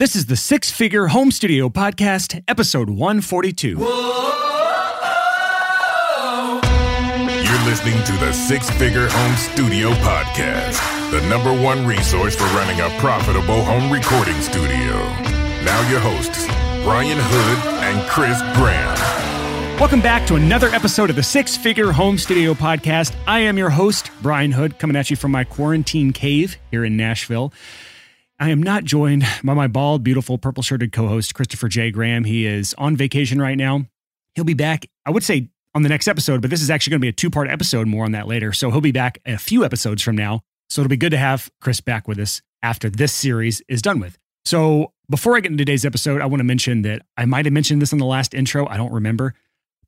This is the Six Figure Home Studio Podcast, episode 142. You're listening to the Six Figure Home Studio Podcast, the number one resource for running a profitable home recording studio. Now, your hosts, Brian Hood and Chris Graham. Welcome back to another episode of the Six Figure Home Studio Podcast. I am your host, Brian Hood, coming at you from my quarantine cave here in Nashville. I am not joined by my bald, beautiful, purple shirted co host, Christopher J. Graham. He is on vacation right now. He'll be back, I would say, on the next episode, but this is actually going to be a two part episode. More on that later. So he'll be back a few episodes from now. So it'll be good to have Chris back with us after this series is done with. So before I get into today's episode, I want to mention that I might have mentioned this in the last intro. I don't remember,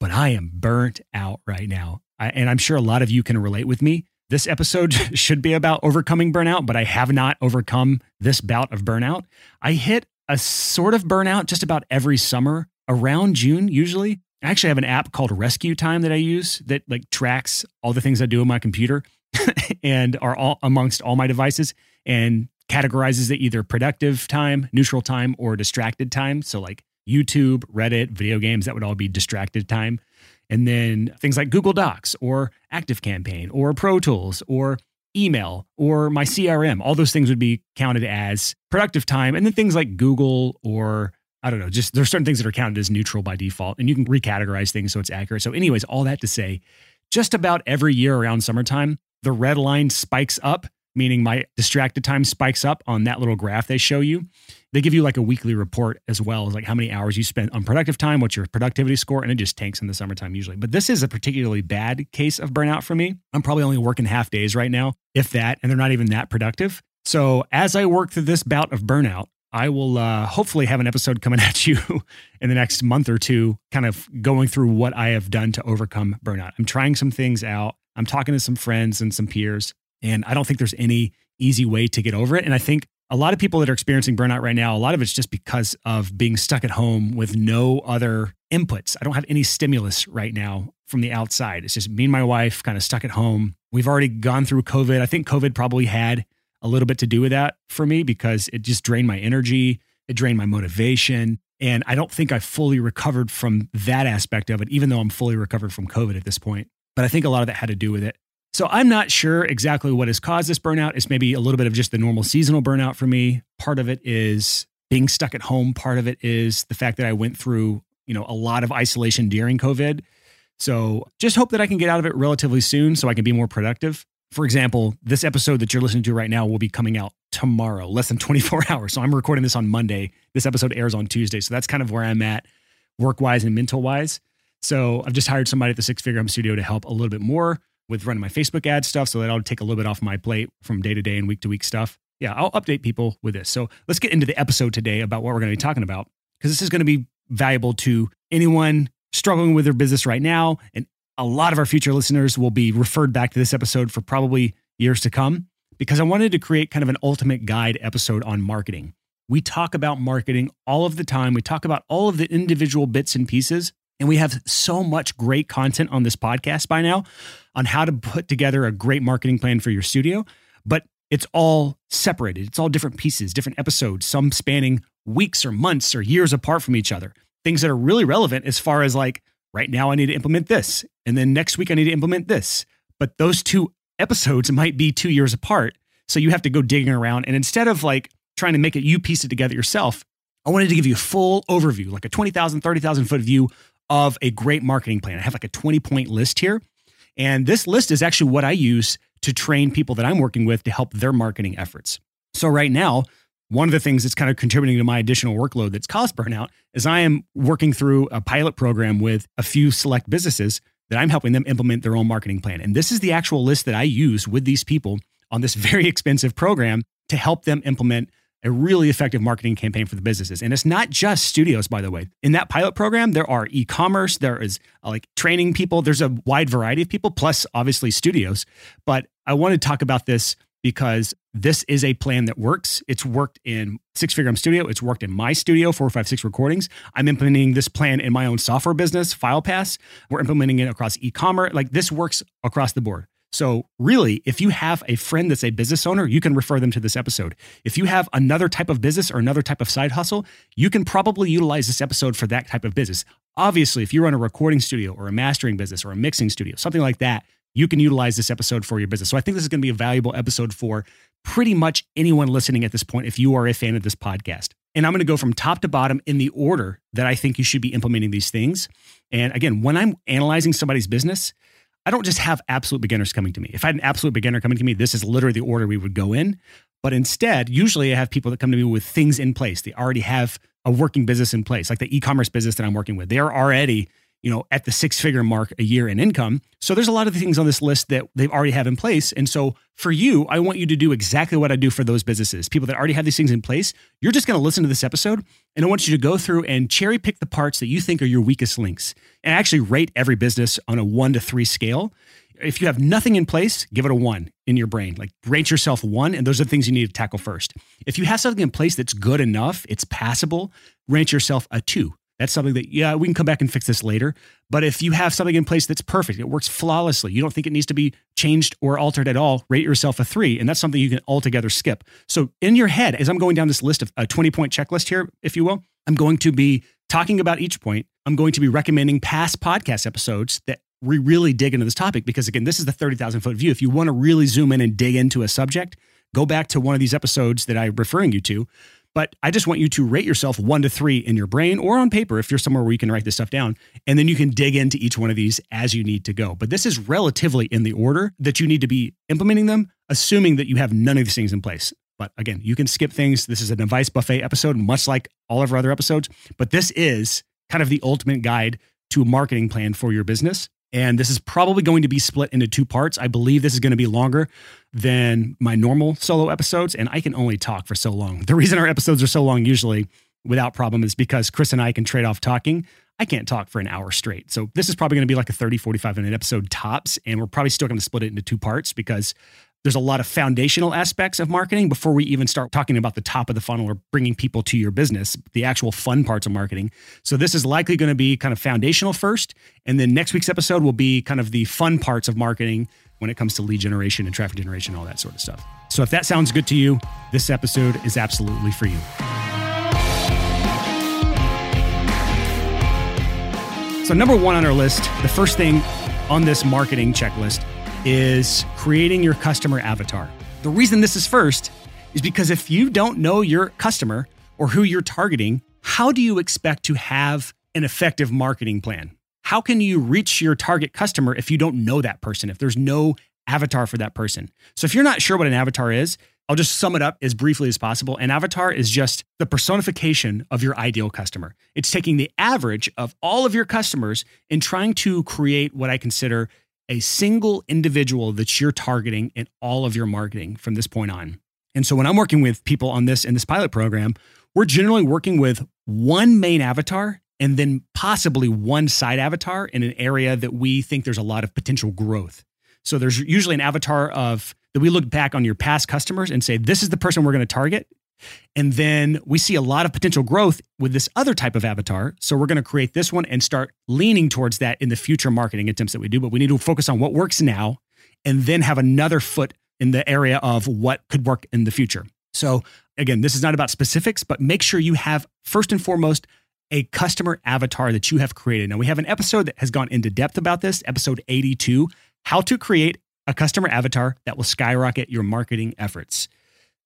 but I am burnt out right now. I, and I'm sure a lot of you can relate with me. This episode should be about overcoming burnout, but I have not overcome this bout of burnout. I hit a sort of burnout just about every summer around June, usually. I actually have an app called RescueTime that I use that like tracks all the things I do on my computer and are all amongst all my devices and categorizes it either productive time, neutral time, or distracted time. So like YouTube, Reddit, video games, that would all be distracted time. And then things like Google Docs or ActiveCampaign or Pro Tools or email or my CRM, all those things would be counted as productive time. And then things like Google or I don't know, just there's certain things that are counted as neutral by default and you can recategorize things so it's accurate. So, anyways, all that to say, just about every year around summertime, the red line spikes up, meaning my distracted time spikes up on that little graph they show you they give you like a weekly report as well as like how many hours you spent on productive time, what's your productivity score, and it just tanks in the summertime usually. But this is a particularly bad case of burnout for me. I'm probably only working half days right now, if that, and they're not even that productive. So as I work through this bout of burnout, I will uh, hopefully have an episode coming at you in the next month or two, kind of going through what I have done to overcome burnout. I'm trying some things out. I'm talking to some friends and some peers, and I don't think there's any easy way to get over it. And I think a lot of people that are experiencing burnout right now, a lot of it's just because of being stuck at home with no other inputs. I don't have any stimulus right now from the outside. It's just me and my wife kind of stuck at home. We've already gone through COVID. I think COVID probably had a little bit to do with that for me because it just drained my energy, it drained my motivation. And I don't think I fully recovered from that aspect of it, even though I'm fully recovered from COVID at this point. But I think a lot of that had to do with it. So I'm not sure exactly what has caused this burnout. It's maybe a little bit of just the normal seasonal burnout for me. Part of it is being stuck at home. Part of it is the fact that I went through, you know, a lot of isolation during COVID. So just hope that I can get out of it relatively soon so I can be more productive. For example, this episode that you're listening to right now will be coming out tomorrow, less than 24 hours. So I'm recording this on Monday. This episode airs on Tuesday. So that's kind of where I'm at work wise and mental wise. So I've just hired somebody at the Six Figure Home Studio to help a little bit more with running my Facebook ad stuff so that I'll take a little bit off my plate from day to day and week to week stuff. Yeah, I'll update people with this. So let's get into the episode today about what we're going to be talking about because this is going to be valuable to anyone struggling with their business right now. And a lot of our future listeners will be referred back to this episode for probably years to come because I wanted to create kind of an ultimate guide episode on marketing. We talk about marketing all of the time. We talk about all of the individual bits and pieces and we have so much great content on this podcast by now on how to put together a great marketing plan for your studio. But it's all separated, it's all different pieces, different episodes, some spanning weeks or months or years apart from each other. Things that are really relevant as far as like, right now I need to implement this. And then next week I need to implement this. But those two episodes might be two years apart. So you have to go digging around. And instead of like trying to make it, you piece it together yourself, I wanted to give you a full overview, like a 20,000, 30,000 foot view of a great marketing plan. I have like a 20 point list here. And this list is actually what I use to train people that I'm working with to help their marketing efforts. So, right now, one of the things that's kind of contributing to my additional workload that's caused burnout is I am working through a pilot program with a few select businesses that I'm helping them implement their own marketing plan. And this is the actual list that I use with these people on this very expensive program to help them implement a really effective marketing campaign for the businesses. And it's not just studios, by the way. In that pilot program, there are e commerce, there is uh, like training people, there's a wide variety of people, plus obviously studios. But I want to talk about this because this is a plan that works. It's worked in Six Figure Studio. It's worked in my studio, 456 Recordings. I'm implementing this plan in my own software business, FilePass. We're implementing it across e commerce. Like this works across the board. So, really, if you have a friend that's a business owner, you can refer them to this episode. If you have another type of business or another type of side hustle, you can probably utilize this episode for that type of business. Obviously, if you run a recording studio or a mastering business or a mixing studio, something like that, you can utilize this episode for your business. So, I think this is going to be a valuable episode for pretty much anyone listening at this point if you are a fan of this podcast. And I'm going to go from top to bottom in the order that I think you should be implementing these things. And again, when I'm analyzing somebody's business, I don't just have absolute beginners coming to me. If I had an absolute beginner coming to me, this is literally the order we would go in. But instead, usually I have people that come to me with things in place. They already have a working business in place, like the e-commerce business that I'm working with. They're already, you know, at the six-figure mark a year in income. So there's a lot of things on this list that they've already have in place. And so for you, I want you to do exactly what I do for those businesses. People that already have these things in place. You're just going to listen to this episode and I want you to go through and cherry pick the parts that you think are your weakest links and actually rate every business on a 1 to 3 scale if you have nothing in place, give it a one in your brain. Like rate yourself one, and those are the things you need to tackle first. If you have something in place that's good enough, it's passable, rate yourself a two. That's something that, yeah, we can come back and fix this later. But if you have something in place that's perfect, it works flawlessly, you don't think it needs to be changed or altered at all, rate yourself a three. And that's something you can altogether skip. So in your head, as I'm going down this list of uh, a 20 point checklist here, if you will, I'm going to be talking about each point. I'm going to be recommending past podcast episodes that we really dig into this topic because again, this is the 30,000 foot view. If you want to really zoom in and dig into a subject, go back to one of these episodes that I'm referring you to. But I just want you to rate yourself one to three in your brain or on paper if you're somewhere where you can write this stuff down. And then you can dig into each one of these as you need to go. But this is relatively in the order that you need to be implementing them, assuming that you have none of these things in place. But again, you can skip things. This is an advice buffet episode, much like all of our other episodes. But this is kind of the ultimate guide to a marketing plan for your business. And this is probably going to be split into two parts. I believe this is going to be longer than my normal solo episodes, and I can only talk for so long. The reason our episodes are so long, usually without problem, is because Chris and I can trade off talking. I can't talk for an hour straight. So this is probably going to be like a 30, 45 minute episode tops. And we're probably still going to split it into two parts because there's a lot of foundational aspects of marketing before we even start talking about the top of the funnel or bringing people to your business, the actual fun parts of marketing. So this is likely going to be kind of foundational first, and then next week's episode will be kind of the fun parts of marketing when it comes to lead generation and traffic generation, all that sort of stuff. So if that sounds good to you, this episode is absolutely for you. So number 1 on our list, the first thing on this marketing checklist is creating your customer avatar. The reason this is first is because if you don't know your customer or who you're targeting, how do you expect to have an effective marketing plan? How can you reach your target customer if you don't know that person, if there's no avatar for that person? So, if you're not sure what an avatar is, I'll just sum it up as briefly as possible. An avatar is just the personification of your ideal customer. It's taking the average of all of your customers and trying to create what I consider a single individual that you're targeting in all of your marketing from this point on. And so when I'm working with people on this in this pilot program, we're generally working with one main avatar and then possibly one side avatar in an area that we think there's a lot of potential growth. So there's usually an avatar of that we look back on your past customers and say, this is the person we're going to target. And then we see a lot of potential growth with this other type of avatar. So we're going to create this one and start leaning towards that in the future marketing attempts that we do. But we need to focus on what works now and then have another foot in the area of what could work in the future. So again, this is not about specifics, but make sure you have first and foremost a customer avatar that you have created. Now, we have an episode that has gone into depth about this, episode 82 How to Create a Customer Avatar That Will Skyrocket Your Marketing Efforts.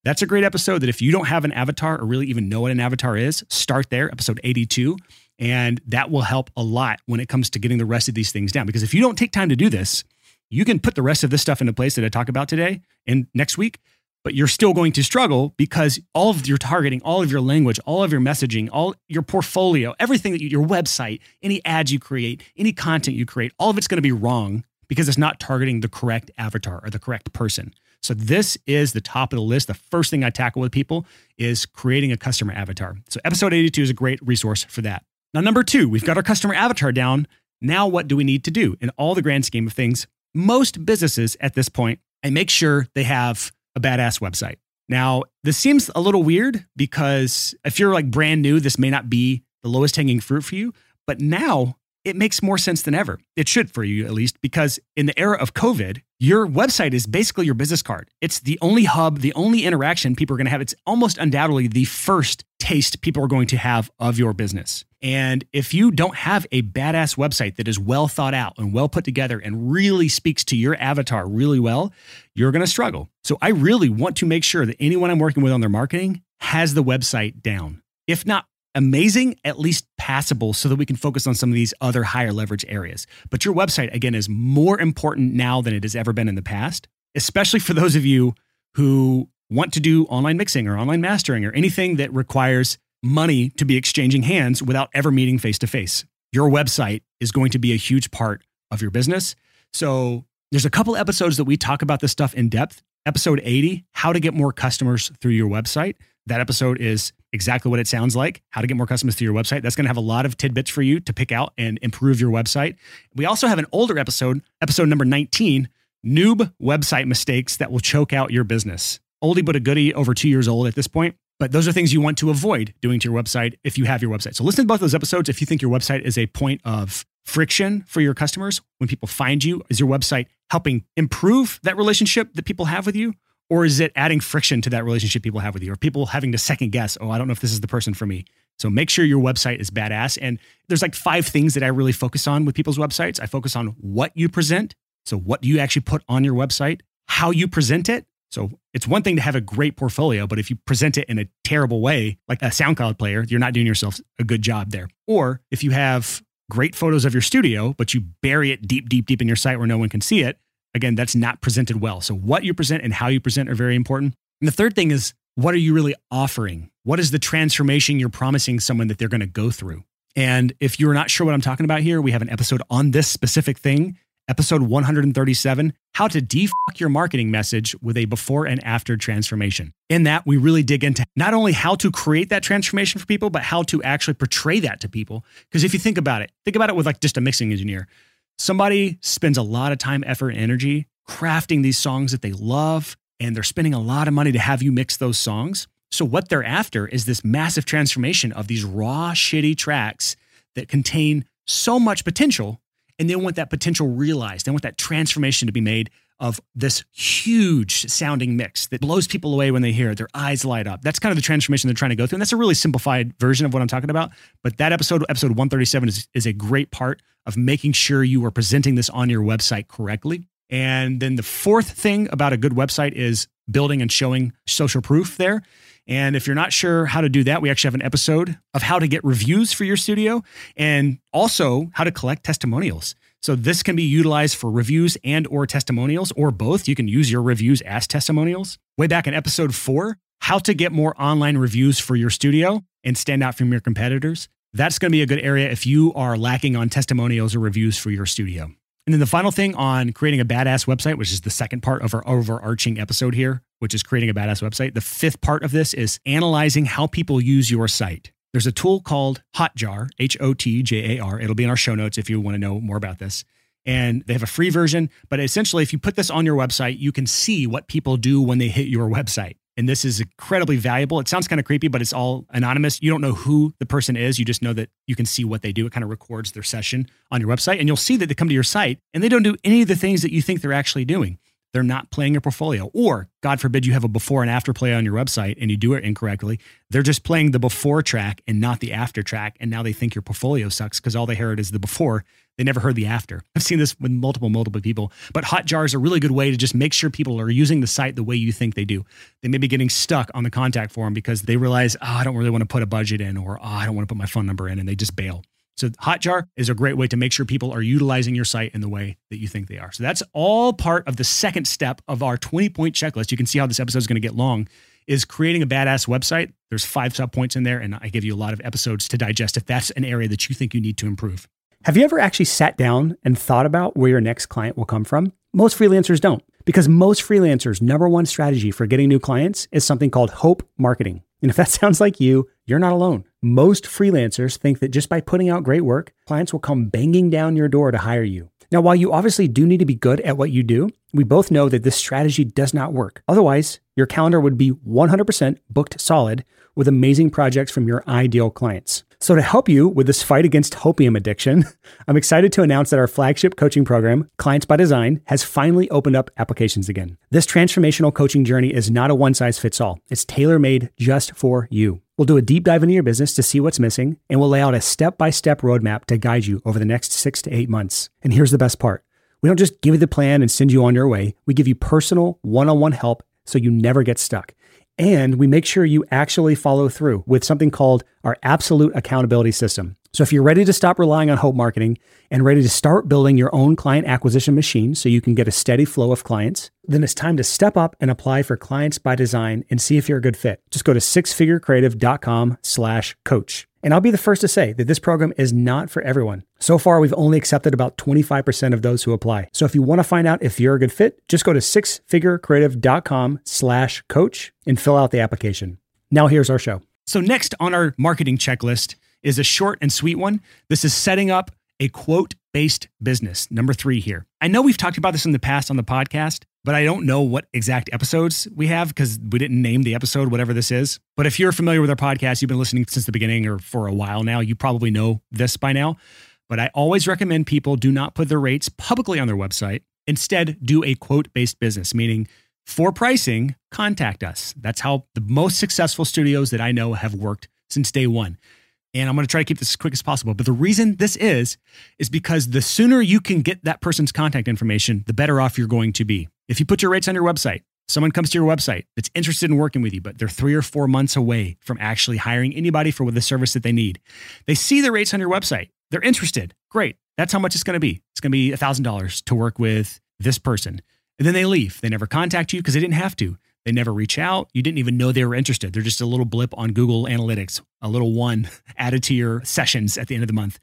That's a great episode that if you don't have an avatar or really even know what an avatar is, start there, episode 82. And that will help a lot when it comes to getting the rest of these things down. Because if you don't take time to do this, you can put the rest of this stuff into place that I talk about today and next week, but you're still going to struggle because all of your targeting, all of your language, all of your messaging, all your portfolio, everything that you, your website, any ads you create, any content you create, all of it's going to be wrong because it's not targeting the correct avatar or the correct person. So this is the top of the list. The first thing I tackle with people is creating a customer avatar. So episode 82 is a great resource for that. Now, number two, we've got our customer avatar down. Now, what do we need to do? In all the grand scheme of things, most businesses at this point, I make sure they have a badass website. Now, this seems a little weird because if you're like brand new, this may not be the lowest hanging fruit for you. But now it makes more sense than ever. It should for you, at least, because in the era of COVID, your website is basically your business card. It's the only hub, the only interaction people are going to have. It's almost undoubtedly the first taste people are going to have of your business. And if you don't have a badass website that is well thought out and well put together and really speaks to your avatar really well, you're going to struggle. So I really want to make sure that anyone I'm working with on their marketing has the website down. If not amazing, at least passable so that we can focus on some of these other higher leverage areas. But your website, again, is more important now than it has ever been in the past, especially for those of you who want to do online mixing or online mastering or anything that requires money to be exchanging hands without ever meeting face to face. Your website is going to be a huge part of your business. So there's a couple episodes that we talk about this stuff in depth. Episode 80, how to get more customers through your website. That episode is exactly what it sounds like how to get more customers to your website. That's going to have a lot of tidbits for you to pick out and improve your website. We also have an older episode, episode number 19, noob website mistakes that will choke out your business. Oldie but a goodie, over two years old at this point. But those are things you want to avoid doing to your website if you have your website. So listen to both those episodes if you think your website is a point of friction for your customers when people find you. Is your website helping improve that relationship that people have with you? Or is it adding friction to that relationship people have with you? Or people having to second guess, oh, I don't know if this is the person for me. So make sure your website is badass. And there's like five things that I really focus on with people's websites. I focus on what you present. So what do you actually put on your website, how you present it. So it's one thing to have a great portfolio, but if you present it in a terrible way, like a SoundCloud player, you're not doing yourself a good job there. Or if you have great photos of your studio, but you bury it deep, deep, deep in your site where no one can see it, Again, that's not presented well. So, what you present and how you present are very important. And the third thing is, what are you really offering? What is the transformation you're promising someone that they're going to go through? And if you're not sure what I'm talking about here, we have an episode on this specific thing, episode 137 How to Defuck Your Marketing Message with a Before and After Transformation. In that, we really dig into not only how to create that transformation for people, but how to actually portray that to people. Because if you think about it, think about it with like just a mixing engineer. Somebody spends a lot of time, effort, and energy crafting these songs that they love, and they're spending a lot of money to have you mix those songs. So, what they're after is this massive transformation of these raw, shitty tracks that contain so much potential, and they want that potential realized. They want that transformation to be made of this huge sounding mix that blows people away when they hear it. Their eyes light up. That's kind of the transformation they're trying to go through. And that's a really simplified version of what I'm talking about. But that episode, episode 137, is, is a great part of making sure you are presenting this on your website correctly. And then the fourth thing about a good website is building and showing social proof there. And if you're not sure how to do that, we actually have an episode of how to get reviews for your studio and also how to collect testimonials. So this can be utilized for reviews and or testimonials or both. You can use your reviews as testimonials. Way back in episode 4, how to get more online reviews for your studio and stand out from your competitors. That's going to be a good area if you are lacking on testimonials or reviews for your studio. And then the final thing on creating a badass website, which is the second part of our overarching episode here, which is creating a badass website. The fifth part of this is analyzing how people use your site. There's a tool called Hotjar, H O T J A R. It'll be in our show notes if you want to know more about this. And they have a free version, but essentially, if you put this on your website, you can see what people do when they hit your website. And this is incredibly valuable. It sounds kind of creepy, but it's all anonymous. You don't know who the person is. You just know that you can see what they do. It kind of records their session on your website. And you'll see that they come to your site and they don't do any of the things that you think they're actually doing. They're not playing your portfolio. Or, God forbid, you have a before and after play on your website and you do it incorrectly. They're just playing the before track and not the after track. And now they think your portfolio sucks because all they heard is the before they never heard the after. I've seen this with multiple, multiple people. But Hotjar is a really good way to just make sure people are using the site the way you think they do. They may be getting stuck on the contact form because they realize, oh, I don't really want to put a budget in, or oh, I don't want to put my phone number in, and they just bail. So Hotjar is a great way to make sure people are utilizing your site in the way that you think they are. So that's all part of the second step of our 20 point checklist. You can see how this episode is going to get long is creating a badass website. There's five sub points in there and I give you a lot of episodes to digest if that's an area that you think you need to improve. Have you ever actually sat down and thought about where your next client will come from? Most freelancers don't, because most freelancers' number one strategy for getting new clients is something called hope marketing. And if that sounds like you, you're not alone. Most freelancers think that just by putting out great work, clients will come banging down your door to hire you. Now, while you obviously do need to be good at what you do, we both know that this strategy does not work. Otherwise, your calendar would be 100% booked solid with amazing projects from your ideal clients. So, to help you with this fight against hopium addiction, I'm excited to announce that our flagship coaching program, Clients by Design, has finally opened up applications again. This transformational coaching journey is not a one size fits all, it's tailor made just for you. We'll do a deep dive into your business to see what's missing, and we'll lay out a step by step roadmap to guide you over the next six to eight months. And here's the best part we don't just give you the plan and send you on your way, we give you personal one on one help so you never get stuck. And we make sure you actually follow through with something called our absolute accountability system. So if you're ready to stop relying on hope marketing and ready to start building your own client acquisition machine so you can get a steady flow of clients, then it's time to step up and apply for clients by design and see if you're a good fit. Just go to sixfigurecreative.com slash coach. And I'll be the first to say that this program is not for everyone. So far, we've only accepted about 25% of those who apply. So if you want to find out if you're a good fit, just go to sixfigurecreative.com slash coach and fill out the application. Now here's our show. So next on our marketing checklist is a short and sweet one. This is setting up a quote based business. Number three here. I know we've talked about this in the past on the podcast, but I don't know what exact episodes we have because we didn't name the episode, whatever this is. But if you're familiar with our podcast, you've been listening since the beginning or for a while now, you probably know this by now. But I always recommend people do not put their rates publicly on their website. Instead, do a quote based business, meaning for pricing, contact us. That's how the most successful studios that I know have worked since day one. And I'm going to try to keep this as quick as possible. But the reason this is, is because the sooner you can get that person's contact information, the better off you're going to be. If you put your rates on your website, someone comes to your website that's interested in working with you, but they're three or four months away from actually hiring anybody for the service that they need. They see the rates on your website. They're interested. Great. That's how much it's going to be. It's going to be $1,000 to work with this person. And then they leave. They never contact you because they didn't have to. They never reach out. You didn't even know they were interested. They're just a little blip on Google Analytics, a little one added to your sessions at the end of the month.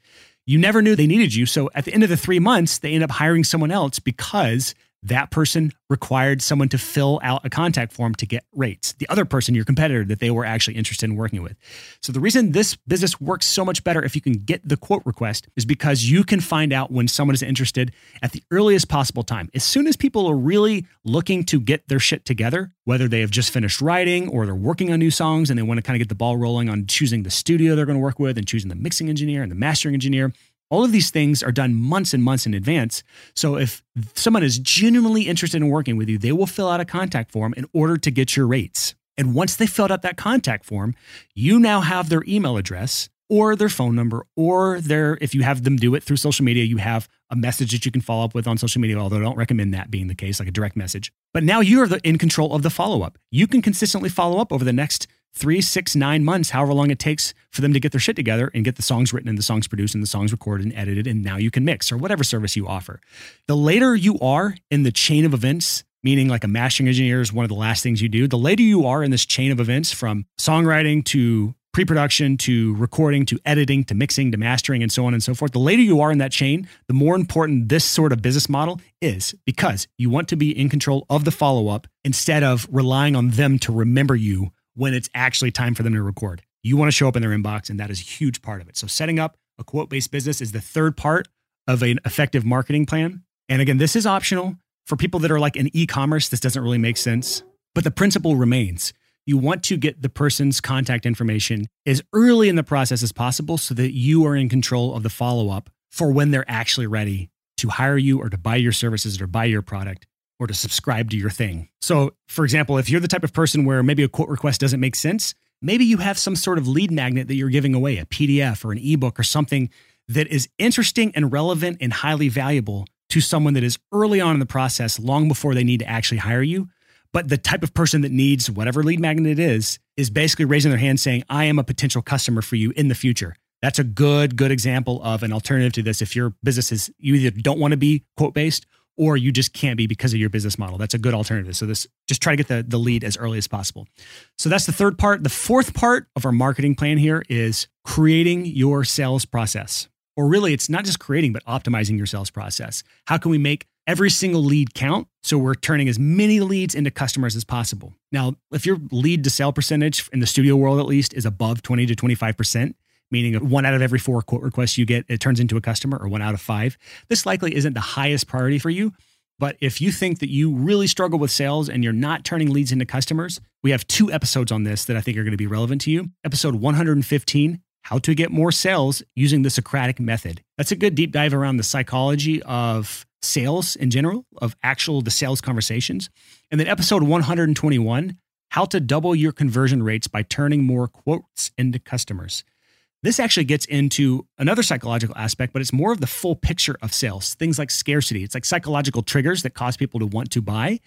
You never knew they needed you. So at the end of the three months, they end up hiring someone else because that person required someone to fill out a contact form to get rates. The other person, your competitor, that they were actually interested in working with. So the reason this business works so much better if you can get the quote request is because you can find out when someone is interested at the earliest possible time. As soon as people are really looking to get their shit together, whether they have just finished writing or they're working on new songs and they want to kind of get the ball rolling on choosing the studio they're going to work with and choosing the mixing engineer and the mastering engineer, all of these things are done months and months in advance. So if someone is genuinely interested in working with you, they will fill out a contact form in order to get your rates. And once they filled out that contact form, you now have their email address or their phone number or their if you have them do it through social media, you have a message that you can follow up with on social media, although I don't recommend that being the case, like a direct message. But now you're in control of the follow-up. You can consistently follow up over the next three, six, nine months, however long it takes for them to get their shit together and get the songs written and the songs produced and the songs recorded and edited. And now you can mix or whatever service you offer. The later you are in the chain of events, meaning like a mastering engineer is one of the last things you do, the later you are in this chain of events from songwriting to pre production to recording to editing to mixing to mastering and so on and so forth. The later you are in that chain, the more important this sort of business model is because you want to be in control of the follow up instead of relying on them to remember you when it's actually time for them to record. You want to show up in their inbox, and that is a huge part of it. So, setting up a quote based business is the third part of an effective marketing plan. And again, this is optional for people that are like in e commerce. This doesn't really make sense, but the principle remains. You want to get the person's contact information as early in the process as possible so that you are in control of the follow up for when they're actually ready to hire you or to buy your services or buy your product or to subscribe to your thing. So, for example, if you're the type of person where maybe a quote request doesn't make sense, maybe you have some sort of lead magnet that you're giving away, a PDF or an ebook or something that is interesting and relevant and highly valuable to someone that is early on in the process, long before they need to actually hire you. But the type of person that needs whatever lead magnet it is, is basically raising their hand saying, I am a potential customer for you in the future. That's a good, good example of an alternative to this. If your business is, you either don't want to be quote based or you just can't be because of your business model. That's a good alternative. So this just try to get the, the lead as early as possible. So that's the third part. The fourth part of our marketing plan here is creating your sales process. Or really, it's not just creating, but optimizing your sales process. How can we make every single lead count so we're turning as many leads into customers as possible? Now, if your lead to sale percentage in the studio world at least is above 20 to 25%, meaning one out of every four quote requests you get, it turns into a customer, or one out of five. This likely isn't the highest priority for you. But if you think that you really struggle with sales and you're not turning leads into customers, we have two episodes on this that I think are going to be relevant to you. Episode 115, How to get more sales using the Socratic method. That's a good deep dive around the psychology of sales in general, of actual the sales conversations. And then episode 121, how to double your conversion rates by turning more quotes into customers. This actually gets into another psychological aspect, but it's more of the full picture of sales. Things like scarcity. It's like psychological triggers that cause people to want to buy.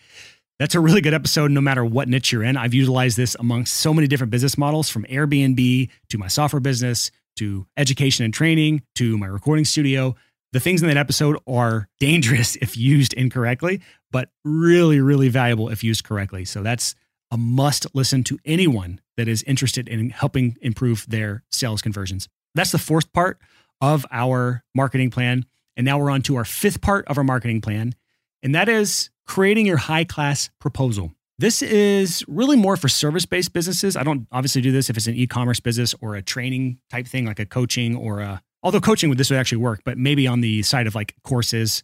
That's a really good episode, no matter what niche you're in. I've utilized this amongst so many different business models from Airbnb to my software business to education and training to my recording studio. The things in that episode are dangerous if used incorrectly, but really, really valuable if used correctly. So that's a must listen to anyone that is interested in helping improve their sales conversions. That's the fourth part of our marketing plan. And now we're on to our fifth part of our marketing plan, and that is creating your high class proposal. This is really more for service based businesses. I don't obviously do this if it's an e commerce business or a training type thing, like a coaching or a, although coaching with this would actually work, but maybe on the side of like courses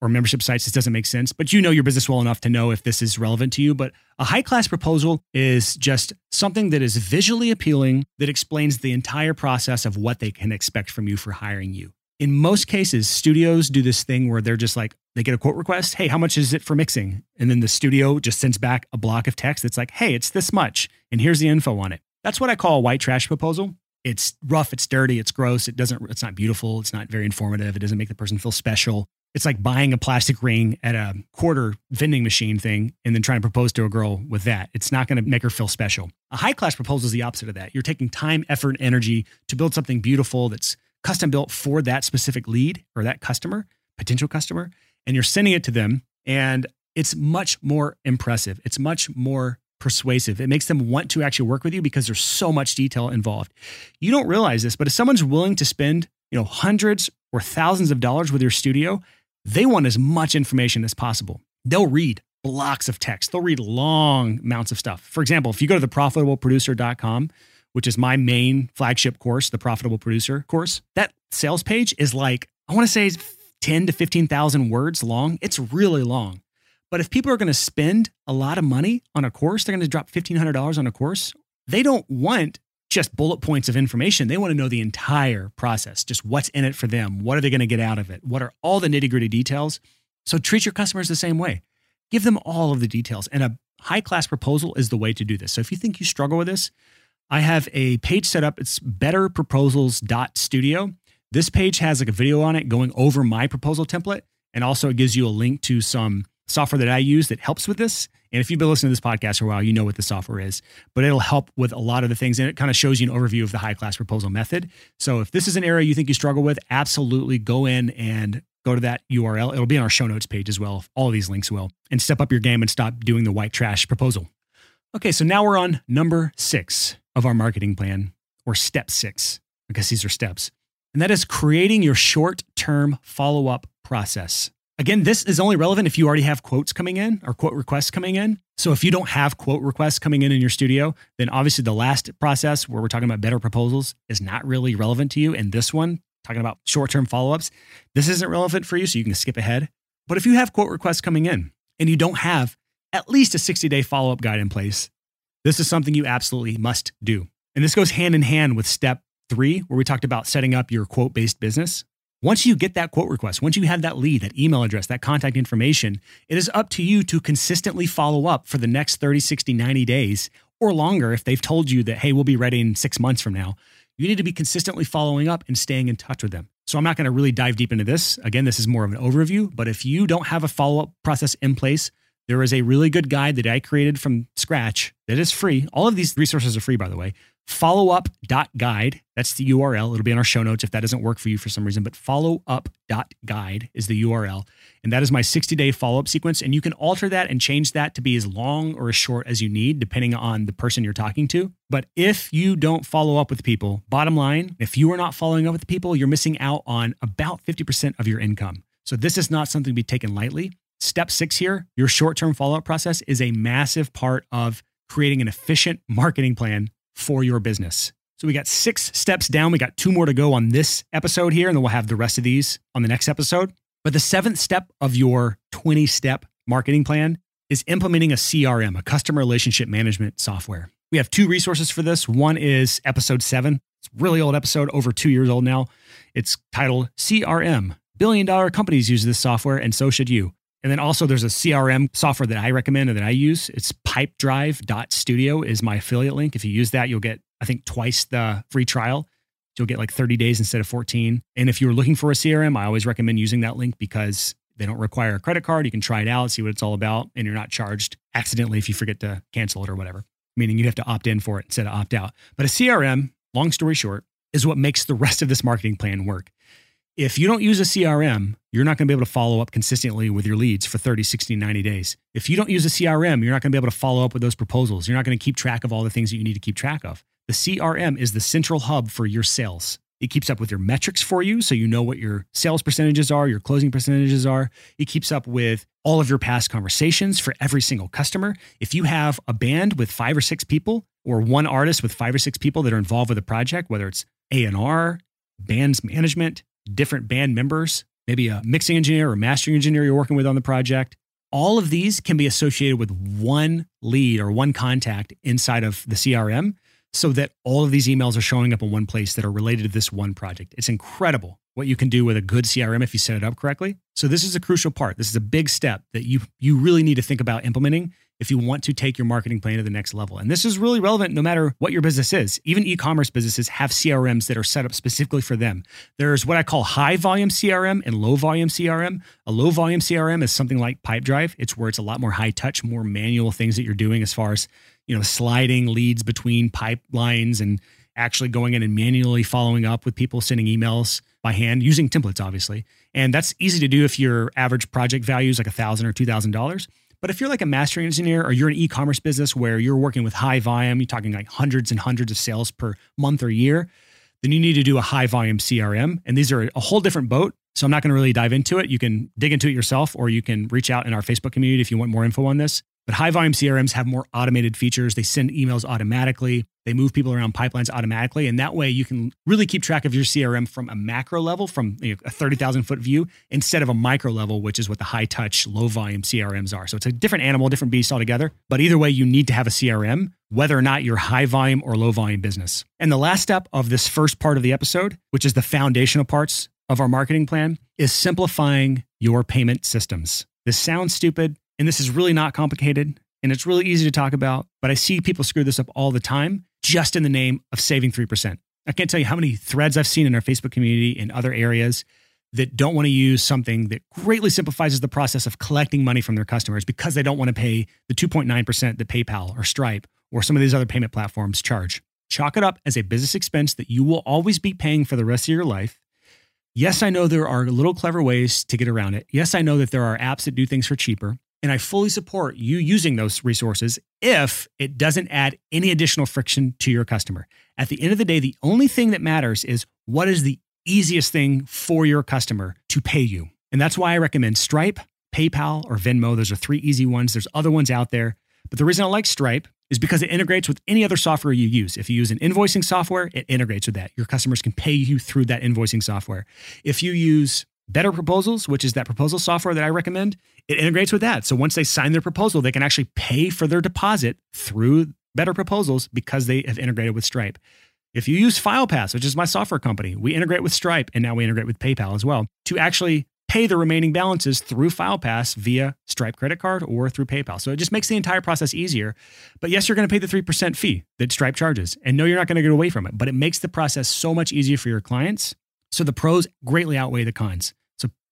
or membership sites, this doesn't make sense. But you know your business well enough to know if this is relevant to you. But a high class proposal is just something that is visually appealing that explains the entire process of what they can expect from you for hiring you. In most cases, studios do this thing where they're just like, they get a quote request. Hey, how much is it for mixing? And then the studio just sends back a block of text that's like, hey, it's this much. And here's the info on it. That's what I call a white trash proposal. It's rough, it's dirty, it's gross, it doesn't, it's not beautiful, it's not very informative, it doesn't make the person feel special. It's like buying a plastic ring at a quarter vending machine thing and then trying to propose to a girl with that. It's not going to make her feel special. A high class proposal is the opposite of that. You're taking time, effort, and energy to build something beautiful that's custom built for that specific lead or that customer, potential customer, and you're sending it to them. And it's much more impressive. It's much more persuasive. It makes them want to actually work with you because there's so much detail involved. You don't realize this, but if someone's willing to spend, you know, hundreds or thousands of dollars with your studio, they want as much information as possible. They'll read blocks of text, they'll read long amounts of stuff. For example, if you go to the profitableproducer.com, which is my main flagship course, the Profitable Producer course, that sales page is like, I want to say 10 to 15,000 words long. It's really long. But if people are going to spend a lot of money on a course, they're going to drop $1,500 on a course. They don't want just bullet points of information. They want to know the entire process, just what's in it for them. What are they going to get out of it? What are all the nitty gritty details? So treat your customers the same way. Give them all of the details. And a high class proposal is the way to do this. So if you think you struggle with this, I have a page set up. It's betterproposals.studio. This page has like a video on it going over my proposal template. And also it gives you a link to some software that I use that helps with this. And if you've been listening to this podcast for a while, you know what the software is, but it'll help with a lot of the things. And it kind of shows you an overview of the high class proposal method. So if this is an area you think you struggle with, absolutely go in and go to that URL. It'll be on our show notes page as well. All these links will. And step up your game and stop doing the white trash proposal. Okay, so now we're on number six of our marketing plan, or step six, because these are steps. And that is creating your short term follow up process. Again, this is only relevant if you already have quotes coming in or quote requests coming in. So if you don't have quote requests coming in in your studio, then obviously the last process where we're talking about better proposals is not really relevant to you. And this one, talking about short term follow ups, this isn't relevant for you. So you can skip ahead. But if you have quote requests coming in and you don't have at least a 60 day follow up guide in place, this is something you absolutely must do. And this goes hand in hand with step three, where we talked about setting up your quote based business. Once you get that quote request, once you have that lead, that email address, that contact information, it is up to you to consistently follow up for the next 30, 60, 90 days or longer if they've told you that, hey, we'll be ready in six months from now. You need to be consistently following up and staying in touch with them. So I'm not going to really dive deep into this. Again, this is more of an overview, but if you don't have a follow up process in place, there is a really good guide that I created from scratch that is free. All of these resources are free, by the way followup.guide. That's the URL. It'll be in our show notes if that doesn't work for you for some reason, but followup.guide is the URL. And that is my 60 day follow up sequence. And you can alter that and change that to be as long or as short as you need, depending on the person you're talking to. But if you don't follow up with people, bottom line, if you are not following up with people, you're missing out on about 50% of your income. So this is not something to be taken lightly. Step six here, your short term follow up process is a massive part of creating an efficient marketing plan for your business. So we got six steps down. We got two more to go on this episode here, and then we'll have the rest of these on the next episode. But the seventh step of your 20 step marketing plan is implementing a CRM, a customer relationship management software. We have two resources for this. One is episode seven. It's a really old episode, over two years old now. It's titled CRM. Billion dollar companies use this software, and so should you. And then also there's a CRM software that I recommend and that I use. It's pipedrive.studio is my affiliate link. If you use that, you'll get, I think, twice the free trial. You'll get like 30 days instead of 14. And if you're looking for a CRM, I always recommend using that link because they don't require a credit card. You can try it out, see what it's all about, and you're not charged accidentally if you forget to cancel it or whatever, meaning you'd have to opt in for it instead of opt out. But a CRM, long story short, is what makes the rest of this marketing plan work. If you don't use a CRM, you're not going to be able to follow up consistently with your leads for 30, 60, 90 days. If you don't use a CRM, you're not going to be able to follow up with those proposals. You're not going to keep track of all the things that you need to keep track of. The CRM is the central hub for your sales. It keeps up with your metrics for you so you know what your sales percentages are, your closing percentages are. It keeps up with all of your past conversations for every single customer. If you have a band with five or six people or one artist with five or six people that are involved with a project, whether it's A&R, bands management, different band members, maybe a mixing engineer or mastering engineer you're working with on the project, all of these can be associated with one lead or one contact inside of the CRM so that all of these emails are showing up in one place that are related to this one project. It's incredible what you can do with a good CRM if you set it up correctly. So this is a crucial part. This is a big step that you you really need to think about implementing if you want to take your marketing plan to the next level. And this is really relevant no matter what your business is. Even e-commerce businesses have CRMs that are set up specifically for them. There's what I call high volume CRM and low volume CRM. A low volume CRM is something like Pipedrive. It's where it's a lot more high touch, more manual things that you're doing as far as you know, sliding leads between pipelines and actually going in and manually following up with people sending emails by hand using templates, obviously. And that's easy to do if your average project value is like a thousand or two thousand dollars. But if you're like a mastering engineer or you're an e-commerce business where you're working with high volume, you're talking like hundreds and hundreds of sales per month or year, then you need to do a high volume CRM. And these are a whole different boat. So I'm not going to really dive into it. You can dig into it yourself, or you can reach out in our Facebook community if you want more info on this. But high volume CRMs have more automated features. They send emails automatically. They move people around pipelines automatically. And that way you can really keep track of your CRM from a macro level, from you know, a 30,000 foot view, instead of a micro level, which is what the high touch, low volume CRMs are. So it's a different animal, different beast altogether. But either way, you need to have a CRM, whether or not you're high volume or low volume business. And the last step of this first part of the episode, which is the foundational parts of our marketing plan, is simplifying your payment systems. This sounds stupid. And this is really not complicated and it's really easy to talk about, but I see people screw this up all the time just in the name of saving 3%. I can't tell you how many threads I've seen in our Facebook community and other areas that don't want to use something that greatly simplifies the process of collecting money from their customers because they don't want to pay the 2.9% that PayPal or Stripe or some of these other payment platforms charge. Chalk it up as a business expense that you will always be paying for the rest of your life. Yes, I know there are little clever ways to get around it. Yes, I know that there are apps that do things for cheaper. And I fully support you using those resources if it doesn't add any additional friction to your customer. At the end of the day, the only thing that matters is what is the easiest thing for your customer to pay you. And that's why I recommend Stripe, PayPal, or Venmo. Those are three easy ones. There's other ones out there. But the reason I like Stripe is because it integrates with any other software you use. If you use an invoicing software, it integrates with that. Your customers can pay you through that invoicing software. If you use Better Proposals, which is that proposal software that I recommend, it integrates with that. So once they sign their proposal, they can actually pay for their deposit through Better Proposals because they have integrated with Stripe. If you use FilePass, which is my software company, we integrate with Stripe and now we integrate with PayPal as well to actually pay the remaining balances through FilePass via Stripe credit card or through PayPal. So it just makes the entire process easier. But yes, you're going to pay the 3% fee that Stripe charges. And no, you're not going to get away from it, but it makes the process so much easier for your clients. So the pros greatly outweigh the cons.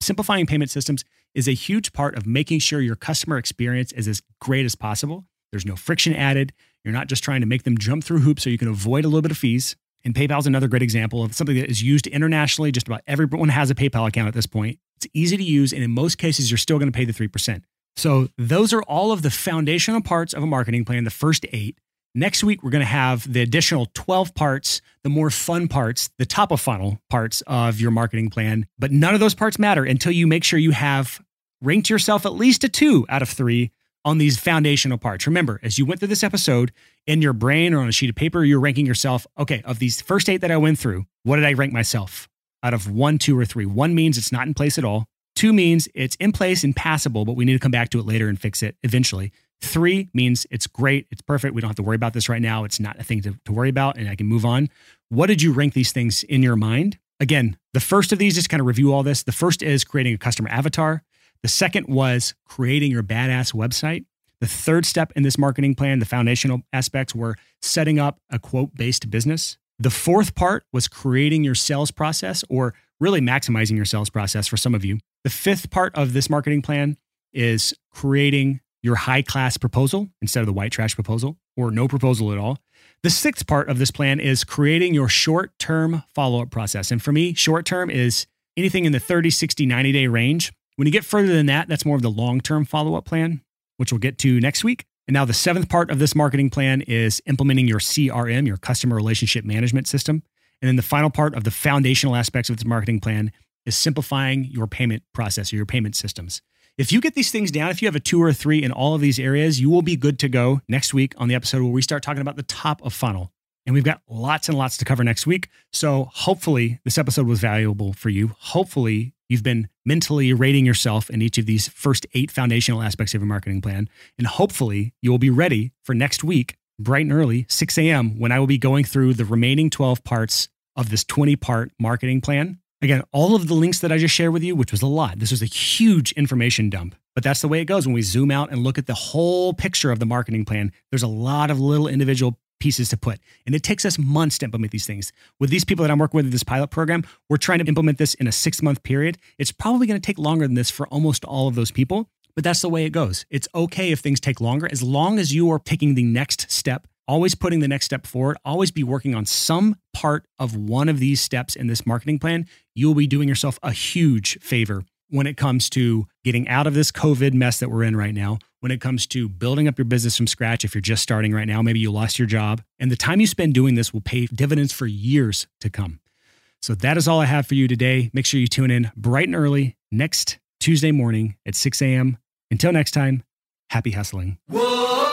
Simplifying payment systems is a huge part of making sure your customer experience is as great as possible. There's no friction added. You're not just trying to make them jump through hoops so you can avoid a little bit of fees. And PayPal is another great example of something that is used internationally. Just about everyone has a PayPal account at this point. It's easy to use, and in most cases, you're still going to pay the 3%. So, those are all of the foundational parts of a marketing plan, the first eight. Next week, we're going to have the additional 12 parts, the more fun parts, the top of funnel parts of your marketing plan. But none of those parts matter until you make sure you have ranked yourself at least a two out of three on these foundational parts. Remember, as you went through this episode in your brain or on a sheet of paper, you're ranking yourself, okay, of these first eight that I went through, what did I rank myself out of one, two, or three? One means it's not in place at all. Two means it's in place and passable, but we need to come back to it later and fix it eventually. Three means it's great, it's perfect. We don't have to worry about this right now. It's not a thing to, to worry about, and I can move on. What did you rank these things in your mind? Again, the first of these, just kind of review all this. The first is creating a customer avatar. The second was creating your badass website. The third step in this marketing plan, the foundational aspects, were setting up a quote based business. The fourth part was creating your sales process or really maximizing your sales process for some of you. The fifth part of this marketing plan is creating your high class proposal instead of the white trash proposal or no proposal at all. The sixth part of this plan is creating your short term follow up process. And for me, short term is anything in the 30, 60, 90 day range. When you get further than that, that's more of the long term follow up plan, which we'll get to next week. And now the seventh part of this marketing plan is implementing your CRM, your customer relationship management system. And then the final part of the foundational aspects of this marketing plan is simplifying your payment process or your payment systems. If you get these things down, if you have a two or a three in all of these areas, you will be good to go next week on the episode where we start talking about the top of funnel. And we've got lots and lots to cover next week. So hopefully this episode was valuable for you. Hopefully you've been mentally rating yourself in each of these first eight foundational aspects of your marketing plan. And hopefully you will be ready for next week, bright and early, 6 a.m., when I will be going through the remaining 12 parts of this 20 part marketing plan Again, all of the links that I just shared with you, which was a lot, this was a huge information dump. But that's the way it goes when we zoom out and look at the whole picture of the marketing plan. There's a lot of little individual pieces to put. And it takes us months to implement these things. With these people that I'm working with in this pilot program, we're trying to implement this in a six month period. It's probably going to take longer than this for almost all of those people, but that's the way it goes. It's okay if things take longer as long as you are taking the next step always putting the next step forward, always be working on some part of one of these steps in this marketing plan, you'll be doing yourself a huge favor when it comes to getting out of this COVID mess that we're in right now, when it comes to building up your business from scratch. If you're just starting right now, maybe you lost your job, and the time you spend doing this will pay dividends for years to come. So that is all I have for you today. Make sure you tune in bright and early next Tuesday morning at 6 a.m. Until next time, happy hustling. Whoa!